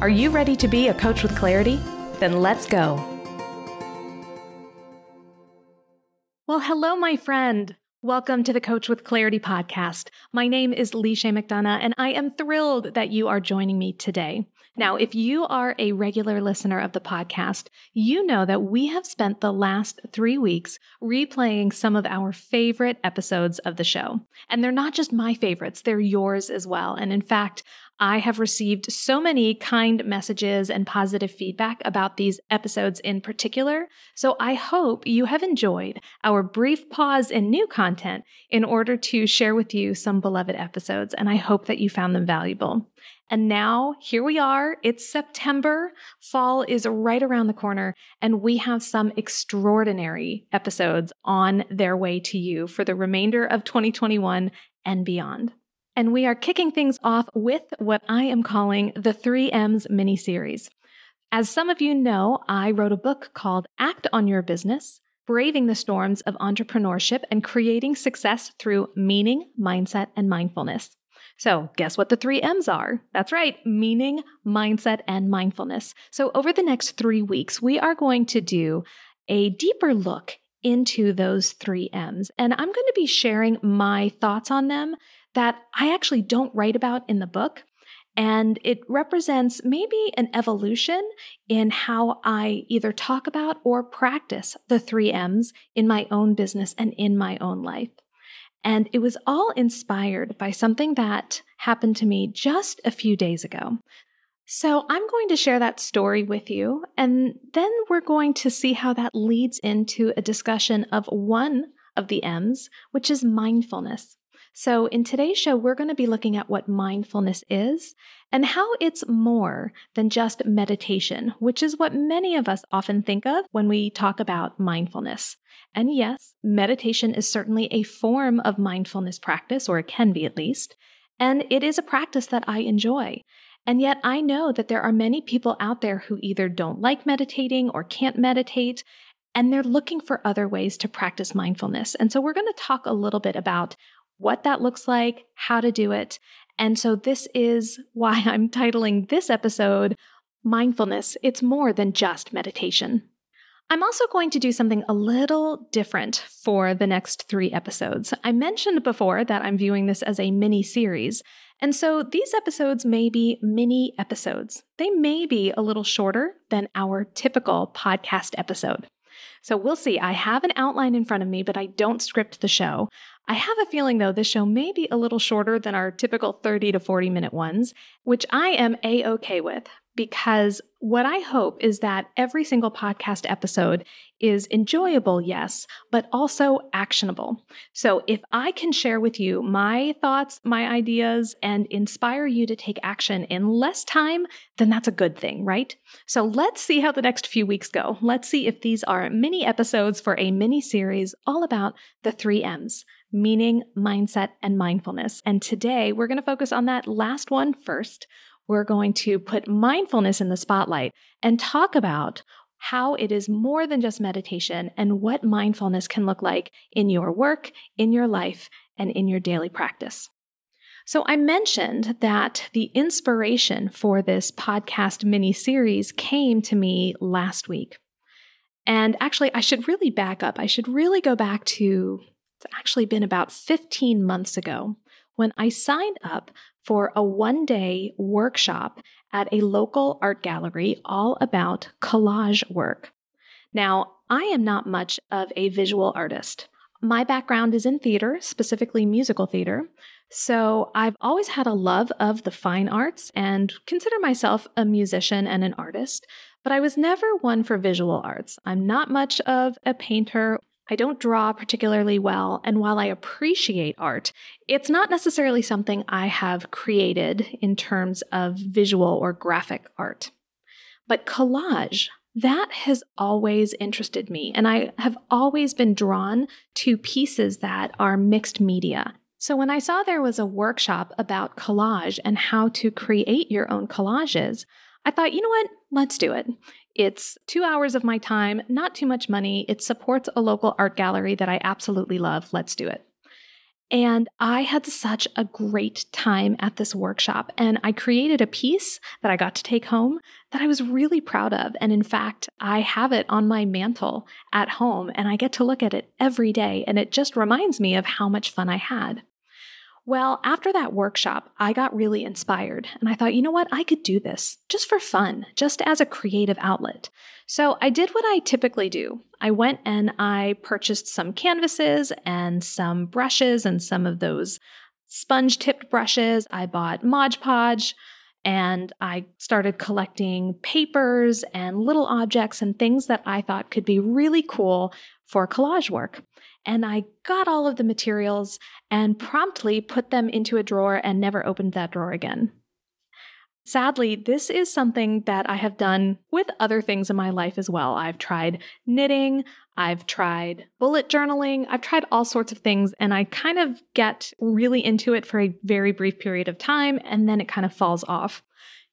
Are you ready to be a coach with clarity? Then let's go. Well, hello, my friend. Welcome to the Coach with Clarity podcast. My name is Leisha McDonough, and I am thrilled that you are joining me today. Now, if you are a regular listener of the podcast, you know that we have spent the last three weeks replaying some of our favorite episodes of the show. And they're not just my favorites, they're yours as well. And in fact, I have received so many kind messages and positive feedback about these episodes in particular. So I hope you have enjoyed our brief pause in new content in order to share with you some beloved episodes. And I hope that you found them valuable. And now here we are. It's September. Fall is right around the corner, and we have some extraordinary episodes on their way to you for the remainder of 2021 and beyond. And we are kicking things off with what I am calling the 3M's mini series. As some of you know, I wrote a book called Act on Your Business Braving the Storms of Entrepreneurship and Creating Success Through Meaning, Mindset, and Mindfulness. So, guess what the three M's are? That's right, meaning, mindset, and mindfulness. So, over the next three weeks, we are going to do a deeper look into those three M's. And I'm going to be sharing my thoughts on them that I actually don't write about in the book. And it represents maybe an evolution in how I either talk about or practice the three M's in my own business and in my own life. And it was all inspired by something that happened to me just a few days ago. So I'm going to share that story with you, and then we're going to see how that leads into a discussion of one of the M's, which is mindfulness. So, in today's show, we're going to be looking at what mindfulness is and how it's more than just meditation, which is what many of us often think of when we talk about mindfulness. And yes, meditation is certainly a form of mindfulness practice, or it can be at least, and it is a practice that I enjoy. And yet, I know that there are many people out there who either don't like meditating or can't meditate, and they're looking for other ways to practice mindfulness. And so, we're going to talk a little bit about what that looks like, how to do it. And so, this is why I'm titling this episode Mindfulness. It's more than just meditation. I'm also going to do something a little different for the next three episodes. I mentioned before that I'm viewing this as a mini series, and so these episodes may be mini episodes. They may be a little shorter than our typical podcast episode. So we'll see. I have an outline in front of me, but I don't script the show. I have a feeling, though, this show may be a little shorter than our typical 30 to 40 minute ones, which I am A OK with because what I hope is that every single podcast episode is enjoyable, yes, but also actionable. So if I can share with you my thoughts, my ideas, and inspire you to take action in less time, then that's a good thing, right? So let's see how the next few weeks go. Let's see if these are mini episodes for a mini series all about the three M's meaning, mindset, and mindfulness. And today we're going to focus on that last one first. We're going to put mindfulness in the spotlight and talk about how it is more than just meditation and what mindfulness can look like in your work, in your life, and in your daily practice. So, I mentioned that the inspiration for this podcast mini series came to me last week. And actually, I should really back up. I should really go back to it's actually been about 15 months ago when I signed up for a one day workshop at a local art gallery all about collage work. Now, I am not much of a visual artist. My background is in theater, specifically musical theater. So I've always had a love of the fine arts and consider myself a musician and an artist, but I was never one for visual arts. I'm not much of a painter I don't draw particularly well, and while I appreciate art, it's not necessarily something I have created in terms of visual or graphic art. But collage, that has always interested me, and I have always been drawn to pieces that are mixed media. So, when I saw there was a workshop about collage and how to create your own collages, I thought, you know what? Let's do it. It's two hours of my time, not too much money. It supports a local art gallery that I absolutely love. Let's do it. And I had such a great time at this workshop. And I created a piece that I got to take home that I was really proud of. And in fact, I have it on my mantle at home and I get to look at it every day. And it just reminds me of how much fun I had. Well, after that workshop, I got really inspired and I thought, you know what? I could do this just for fun, just as a creative outlet. So I did what I typically do. I went and I purchased some canvases and some brushes and some of those sponge tipped brushes. I bought Mod Podge and I started collecting papers and little objects and things that I thought could be really cool for collage work. And I got all of the materials and promptly put them into a drawer and never opened that drawer again. Sadly, this is something that I have done with other things in my life as well. I've tried knitting, I've tried bullet journaling, I've tried all sorts of things, and I kind of get really into it for a very brief period of time and then it kind of falls off.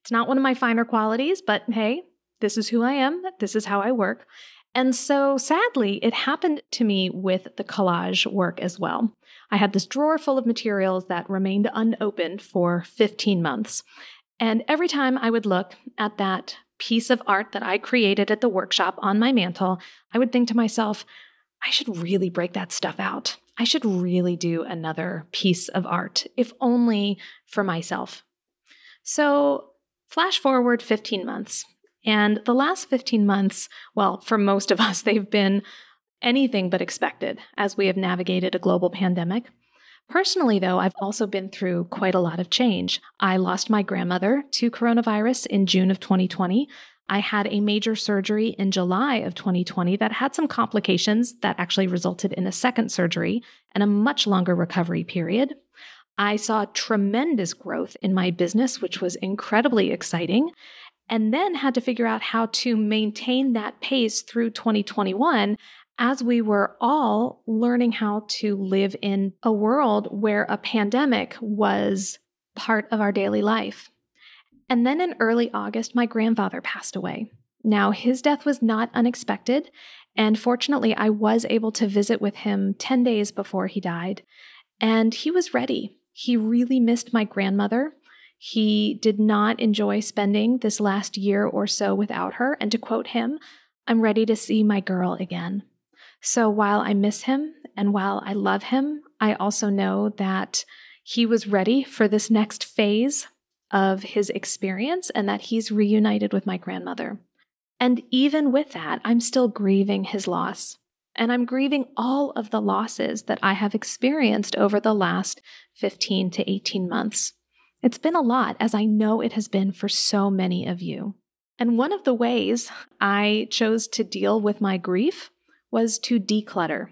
It's not one of my finer qualities, but hey, this is who I am, this is how I work. And so sadly, it happened to me with the collage work as well. I had this drawer full of materials that remained unopened for 15 months. And every time I would look at that piece of art that I created at the workshop on my mantle, I would think to myself, I should really break that stuff out. I should really do another piece of art, if only for myself. So, flash forward 15 months. And the last 15 months, well, for most of us, they've been anything but expected as we have navigated a global pandemic. Personally, though, I've also been through quite a lot of change. I lost my grandmother to coronavirus in June of 2020. I had a major surgery in July of 2020 that had some complications that actually resulted in a second surgery and a much longer recovery period. I saw tremendous growth in my business, which was incredibly exciting and then had to figure out how to maintain that pace through 2021 as we were all learning how to live in a world where a pandemic was part of our daily life. And then in early August, my grandfather passed away. Now, his death was not unexpected, and fortunately, I was able to visit with him 10 days before he died, and he was ready. He really missed my grandmother. He did not enjoy spending this last year or so without her. And to quote him, I'm ready to see my girl again. So while I miss him and while I love him, I also know that he was ready for this next phase of his experience and that he's reunited with my grandmother. And even with that, I'm still grieving his loss. And I'm grieving all of the losses that I have experienced over the last 15 to 18 months. It's been a lot, as I know it has been for so many of you. And one of the ways I chose to deal with my grief was to declutter.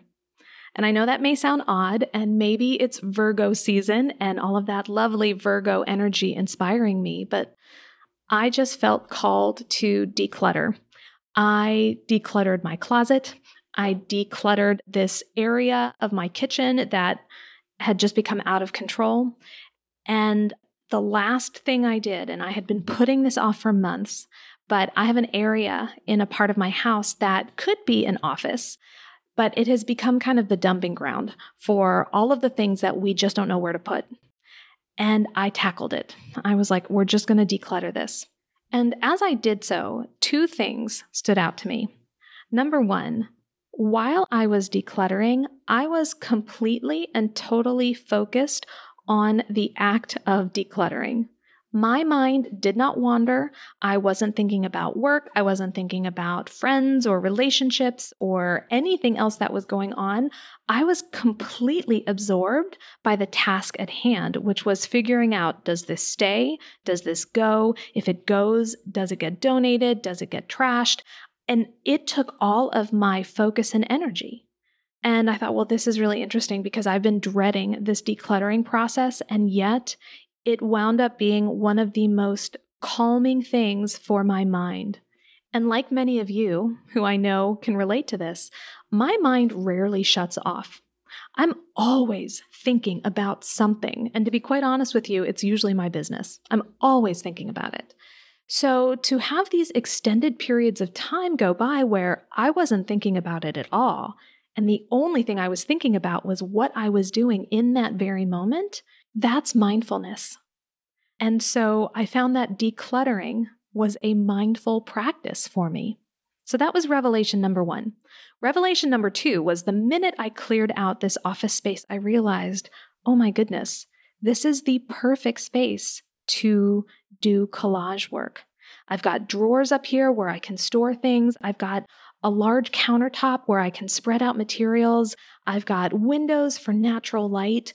And I know that may sound odd, and maybe it's Virgo season and all of that lovely Virgo energy inspiring me, but I just felt called to declutter. I decluttered my closet. I decluttered this area of my kitchen that had just become out of control. And the last thing I did, and I had been putting this off for months, but I have an area in a part of my house that could be an office, but it has become kind of the dumping ground for all of the things that we just don't know where to put. And I tackled it. I was like, we're just going to declutter this. And as I did so, two things stood out to me. Number one, while I was decluttering, I was completely and totally focused on the act of decluttering. My mind did not wander. I wasn't thinking about work. I wasn't thinking about friends or relationships or anything else that was going on. I was completely absorbed by the task at hand, which was figuring out does this stay? Does this go? If it goes, does it get donated? Does it get trashed? And it took all of my focus and energy. And I thought, well, this is really interesting because I've been dreading this decluttering process, and yet it wound up being one of the most calming things for my mind. And like many of you who I know can relate to this, my mind rarely shuts off. I'm always thinking about something. And to be quite honest with you, it's usually my business. I'm always thinking about it. So to have these extended periods of time go by where I wasn't thinking about it at all, and the only thing I was thinking about was what I was doing in that very moment, that's mindfulness. And so I found that decluttering was a mindful practice for me. So that was revelation number one. Revelation number two was the minute I cleared out this office space, I realized, oh my goodness, this is the perfect space to do collage work. I've got drawers up here where I can store things. I've got a large countertop where I can spread out materials. I've got windows for natural light.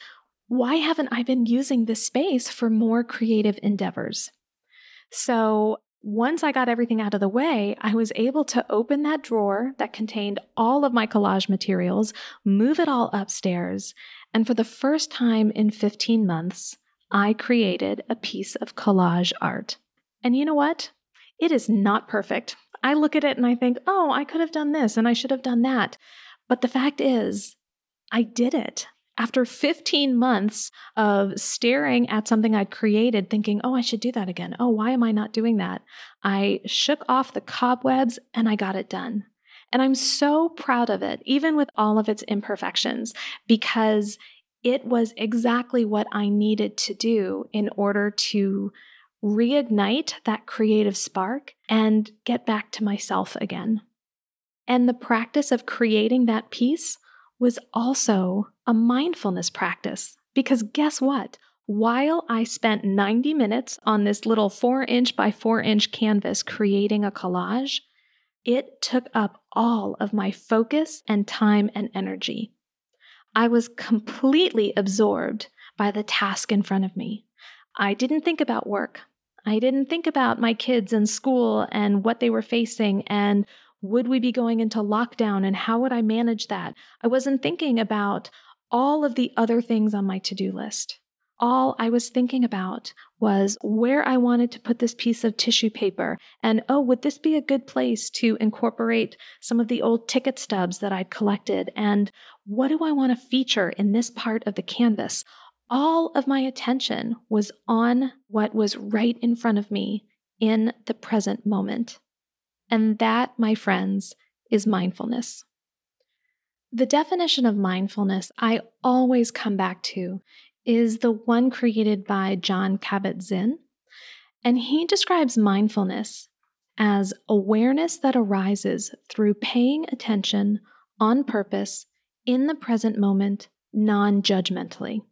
Why haven't I been using this space for more creative endeavors? So once I got everything out of the way, I was able to open that drawer that contained all of my collage materials, move it all upstairs, and for the first time in 15 months, I created a piece of collage art. And you know what? It is not perfect. I look at it and I think, oh, I could have done this and I should have done that. But the fact is, I did it after 15 months of staring at something I'd created, thinking, oh, I should do that again. Oh, why am I not doing that? I shook off the cobwebs and I got it done. And I'm so proud of it, even with all of its imperfections, because it was exactly what I needed to do in order to reignite that creative spark and get back to myself again. And the practice of creating that piece was also a mindfulness practice. Because guess what? While I spent 90 minutes on this little four inch by four inch canvas creating a collage, it took up all of my focus and time and energy. I was completely absorbed by the task in front of me. I didn't think about work. I didn't think about my kids and school and what they were facing and would we be going into lockdown and how would I manage that? I wasn't thinking about all of the other things on my to do list. All I was thinking about was where I wanted to put this piece of tissue paper. And oh, would this be a good place to incorporate some of the old ticket stubs that I'd collected? And what do I want to feature in this part of the canvas? All of my attention was on what was right in front of me in the present moment. And that, my friends, is mindfulness. The definition of mindfulness I always come back to is the one created by Jon Kabat-Zinn. And he describes mindfulness as awareness that arises through paying attention on purpose in the present moment non judgmentally.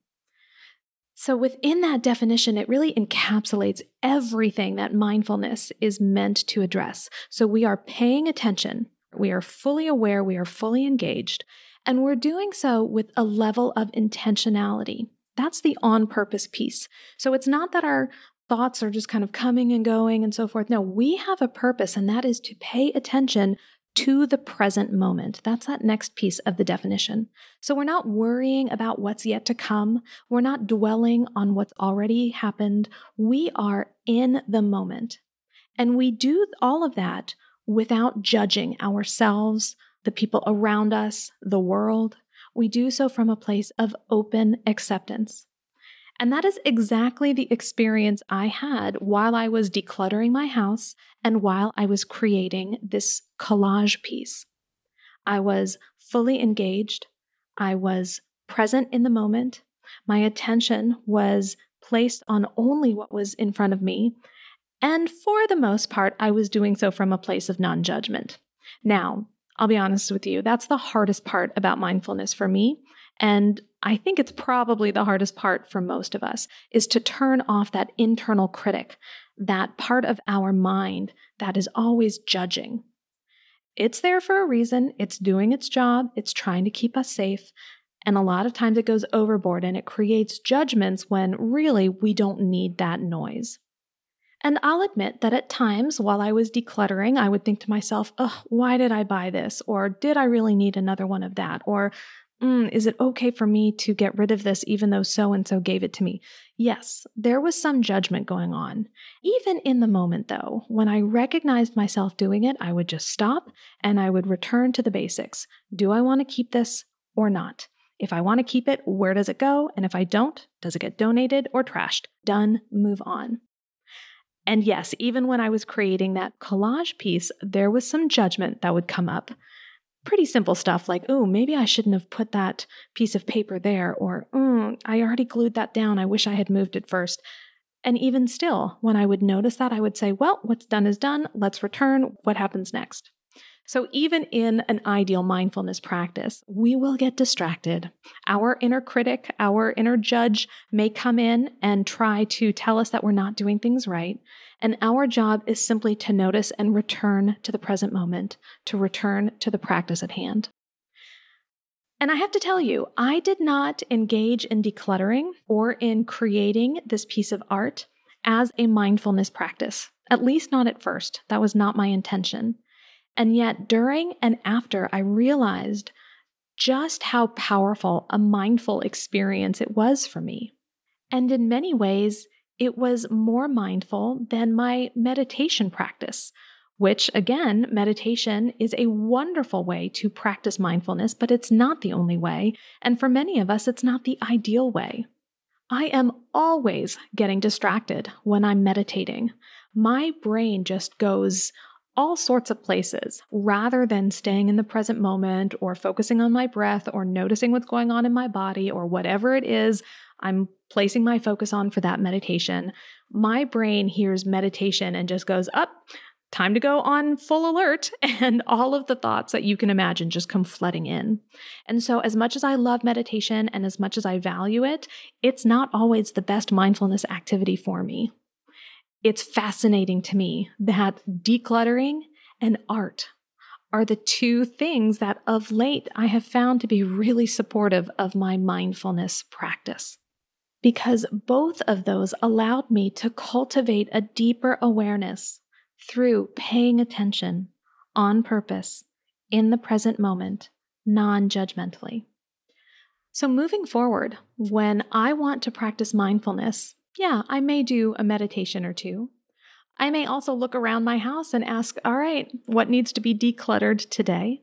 So, within that definition, it really encapsulates everything that mindfulness is meant to address. So, we are paying attention, we are fully aware, we are fully engaged, and we're doing so with a level of intentionality. That's the on purpose piece. So, it's not that our thoughts are just kind of coming and going and so forth. No, we have a purpose, and that is to pay attention to the present moment. That's that next piece of the definition. So we're not worrying about what's yet to come. We're not dwelling on what's already happened. We are in the moment. And we do all of that without judging ourselves, the people around us, the world. We do so from a place of open acceptance. And that is exactly the experience I had while I was decluttering my house and while I was creating this collage piece. I was fully engaged. I was present in the moment. My attention was placed on only what was in front of me. And for the most part, I was doing so from a place of non judgment. Now, I'll be honest with you, that's the hardest part about mindfulness for me. And I think it's probably the hardest part for most of us is to turn off that internal critic, that part of our mind that is always judging. It's there for a reason, it's doing its job, it's trying to keep us safe. And a lot of times it goes overboard and it creates judgments when really we don't need that noise. And I'll admit that at times while I was decluttering, I would think to myself, oh, why did I buy this? Or did I really need another one of that? Or mm, is it okay for me to get rid of this even though so and so gave it to me? Yes, there was some judgment going on. Even in the moment, though, when I recognized myself doing it, I would just stop and I would return to the basics. Do I want to keep this or not? If I want to keep it, where does it go? And if I don't, does it get donated or trashed? Done, move on. And yes, even when I was creating that collage piece, there was some judgment that would come up pretty simple stuff like, oh, maybe I shouldn't have put that piece of paper there, or, mm, I already glued that down. I wish I had moved it first. And even still, when I would notice that, I would say, well, what's done is done. Let's return. What happens next? So, even in an ideal mindfulness practice, we will get distracted. Our inner critic, our inner judge may come in and try to tell us that we're not doing things right. And our job is simply to notice and return to the present moment, to return to the practice at hand. And I have to tell you, I did not engage in decluttering or in creating this piece of art as a mindfulness practice, at least not at first. That was not my intention. And yet, during and after, I realized just how powerful a mindful experience it was for me. And in many ways, it was more mindful than my meditation practice, which again, meditation is a wonderful way to practice mindfulness, but it's not the only way. And for many of us, it's not the ideal way. I am always getting distracted when I'm meditating. My brain just goes all sorts of places rather than staying in the present moment or focusing on my breath or noticing what's going on in my body or whatever it is I'm placing my focus on for that meditation. My brain hears meditation and just goes up. Time to go on full alert, and all of the thoughts that you can imagine just come flooding in. And so, as much as I love meditation and as much as I value it, it's not always the best mindfulness activity for me it's fascinating to me that decluttering and art are the two things that of late I have found to be really supportive of my mindfulness practice. Because both of those allowed me to cultivate a deeper awareness through paying attention on purpose in the present moment, non judgmentally. So, moving forward, when I want to practice mindfulness, yeah, I may do a meditation or two. I may also look around my house and ask, all right, what needs to be decluttered today?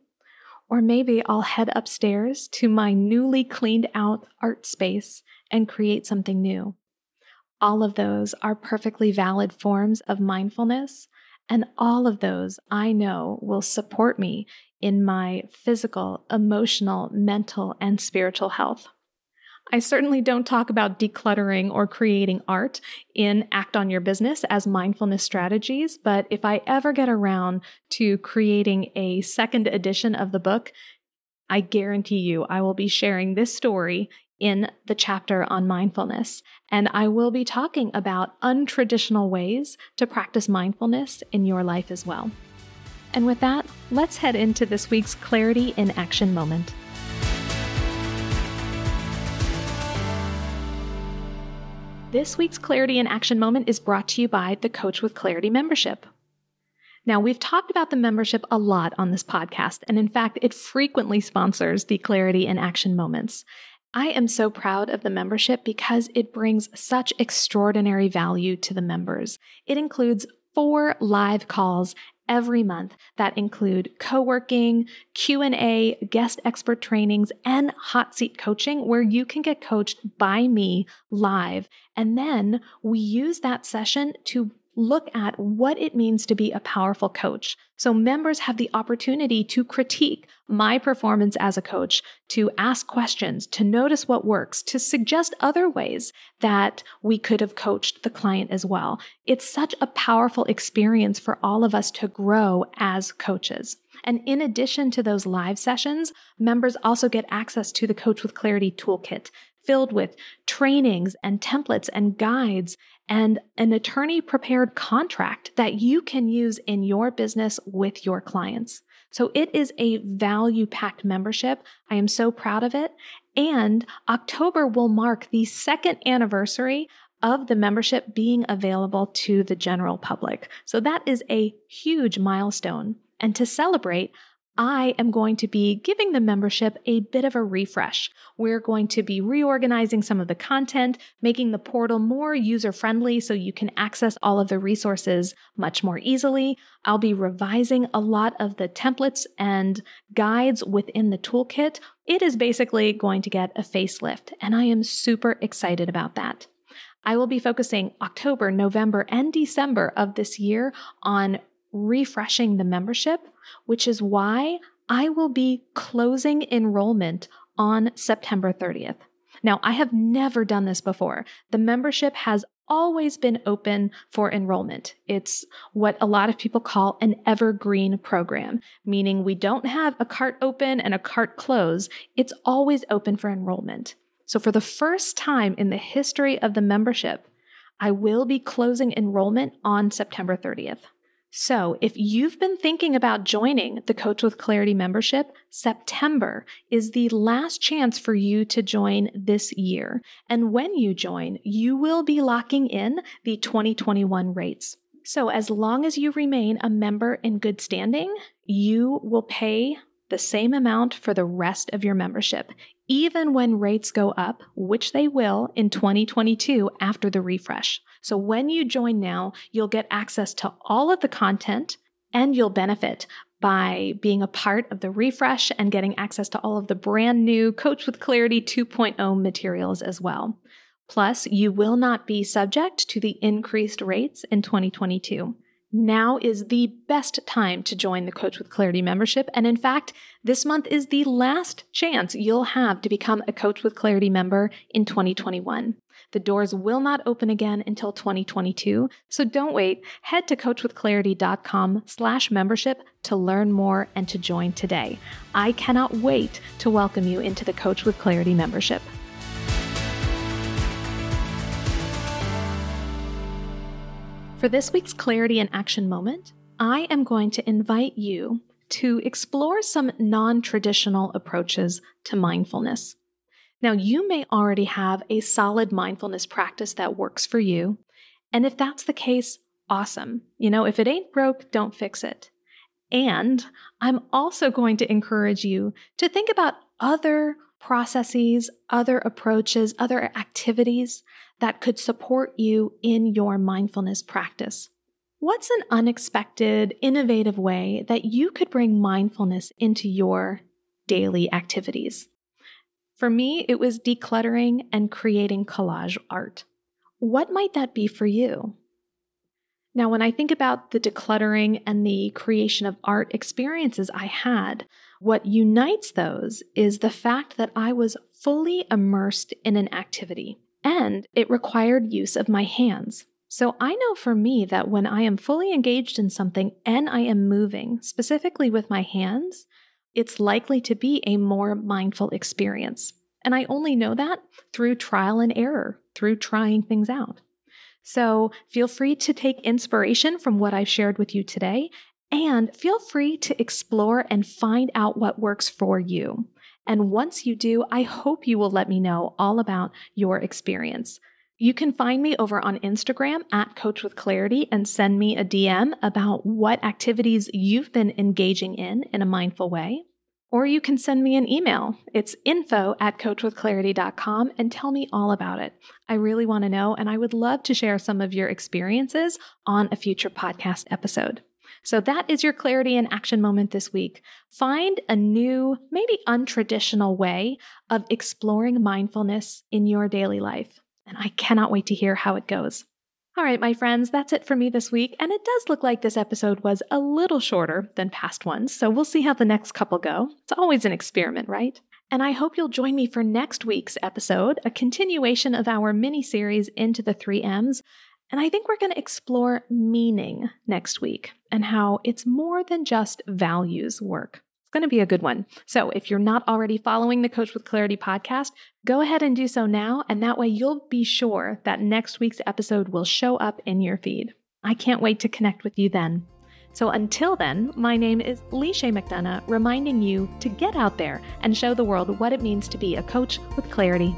Or maybe I'll head upstairs to my newly cleaned out art space and create something new. All of those are perfectly valid forms of mindfulness, and all of those I know will support me in my physical, emotional, mental, and spiritual health. I certainly don't talk about decluttering or creating art in Act on Your Business as mindfulness strategies, but if I ever get around to creating a second edition of the book, I guarantee you I will be sharing this story in the chapter on mindfulness. And I will be talking about untraditional ways to practice mindfulness in your life as well. And with that, let's head into this week's Clarity in Action moment. This week's Clarity in Action moment is brought to you by the Coach with Clarity membership. Now, we've talked about the membership a lot on this podcast, and in fact, it frequently sponsors the Clarity in Action moments. I am so proud of the membership because it brings such extraordinary value to the members. It includes four live calls every month that include co-working, Q&A, guest expert trainings, and hot seat coaching where you can get coached by me live. And then we use that session to look at what it means to be a powerful coach. So members have the opportunity to critique my performance as a coach, to ask questions, to notice what works, to suggest other ways that we could have coached the client as well. It's such a powerful experience for all of us to grow as coaches. And in addition to those live sessions, members also get access to the Coach with Clarity Toolkit filled with trainings and templates and guides and an attorney prepared contract that you can use in your business with your clients. So it is a value packed membership. I am so proud of it. And October will mark the second anniversary of the membership being available to the general public. So that is a huge milestone. And to celebrate, I am going to be giving the membership a bit of a refresh. We're going to be reorganizing some of the content, making the portal more user friendly so you can access all of the resources much more easily. I'll be revising a lot of the templates and guides within the toolkit. It is basically going to get a facelift, and I am super excited about that. I will be focusing October, November, and December of this year on refreshing the membership, which is why I will be closing enrollment on September 30th. Now, I have never done this before. The membership has always been open for enrollment. It's what a lot of people call an evergreen program, meaning we don't have a cart open and a cart close. It's always open for enrollment. So, for the first time in the history of the membership, I will be closing enrollment on September 30th. So, if you've been thinking about joining the Coach with Clarity membership, September is the last chance for you to join this year. And when you join, you will be locking in the 2021 rates. So, as long as you remain a member in good standing, you will pay the same amount for the rest of your membership, even when rates go up, which they will in 2022 after the refresh. So when you join now, you'll get access to all of the content and you'll benefit by being a part of the refresh and getting access to all of the brand new Coach with Clarity 2.0 materials as well. Plus, you will not be subject to the increased rates in 2022. Now is the best time to join the Coach with Clarity membership. And in fact, this month is the last chance you'll have to become a Coach with Clarity member in 2021. The doors will not open again until 2022, so don't wait. Head to coachwithclarity.com slash membership to learn more and to join today. I cannot wait to welcome you into the Coach with Clarity membership. For this week's Clarity in Action moment, I am going to invite you to explore some non traditional approaches to mindfulness. Now, you may already have a solid mindfulness practice that works for you. And if that's the case, awesome. You know, if it ain't broke, don't fix it. And I'm also going to encourage you to think about other processes, other approaches, other activities that could support you in your mindfulness practice. What's an unexpected, innovative way that you could bring mindfulness into your daily activities? For me, it was decluttering and creating collage art. What might that be for you? Now, when I think about the decluttering and the creation of art experiences I had, what unites those is the fact that I was fully immersed in an activity and it required use of my hands. So I know for me that when I am fully engaged in something and I am moving, specifically with my hands, it's likely to be a more mindful experience. And I only know that through trial and error, through trying things out. So feel free to take inspiration from what I've shared with you today, and feel free to explore and find out what works for you. And once you do, I hope you will let me know all about your experience. You can find me over on Instagram at Coach with Clarity and send me a DM about what activities you've been engaging in in a mindful way. Or you can send me an email. It's info at coachwithclarity.com and tell me all about it. I really want to know, and I would love to share some of your experiences on a future podcast episode. So that is your clarity in action moment this week. Find a new, maybe untraditional way of exploring mindfulness in your daily life and I cannot wait to hear how it goes. All right, my friends, that's it for me this week, and it does look like this episode was a little shorter than past ones, so we'll see how the next couple go. It's always an experiment, right? And I hope you'll join me for next week's episode, a continuation of our mini series into the three M's. And I think we're going to explore meaning next week and how it's more than just values work It's going to be a good one. So if you're not already following the Coach with Clarity podcast, go ahead and do so now. And that way you'll be sure that next week's episode will show up in your feed. I can't wait to connect with you then. So until then, my name is Leisha McDonough, reminding you to get out there and show the world what it means to be a coach with clarity.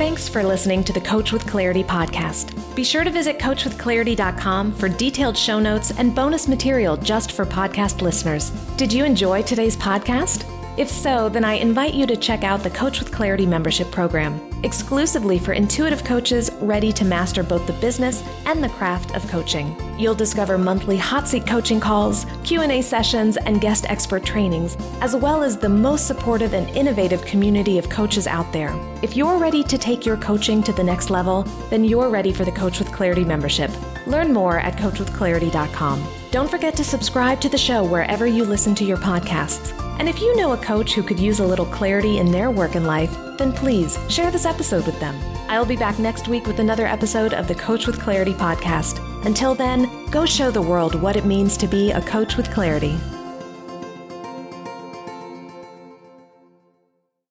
Thanks for listening to the Coach with Clarity podcast. Be sure to visit coachwithclarity.com for detailed show notes and bonus material just for podcast listeners. Did you enjoy today's podcast? If so, then I invite you to check out the Coach with Clarity membership program, exclusively for intuitive coaches ready to master both the business and the craft of coaching. You'll discover monthly hot seat coaching calls, Q&A sessions, and guest expert trainings, as well as the most supportive and innovative community of coaches out there. If you're ready to take your coaching to the next level, then you're ready for the Coach with Clarity membership. Learn more at coachwithclarity.com. Don't forget to subscribe to the show wherever you listen to your podcasts. And if you know a coach who could use a little clarity in their work and life, then please share this episode with them. I'll be back next week with another episode of the Coach with Clarity podcast. Until then, go show the world what it means to be a coach with clarity.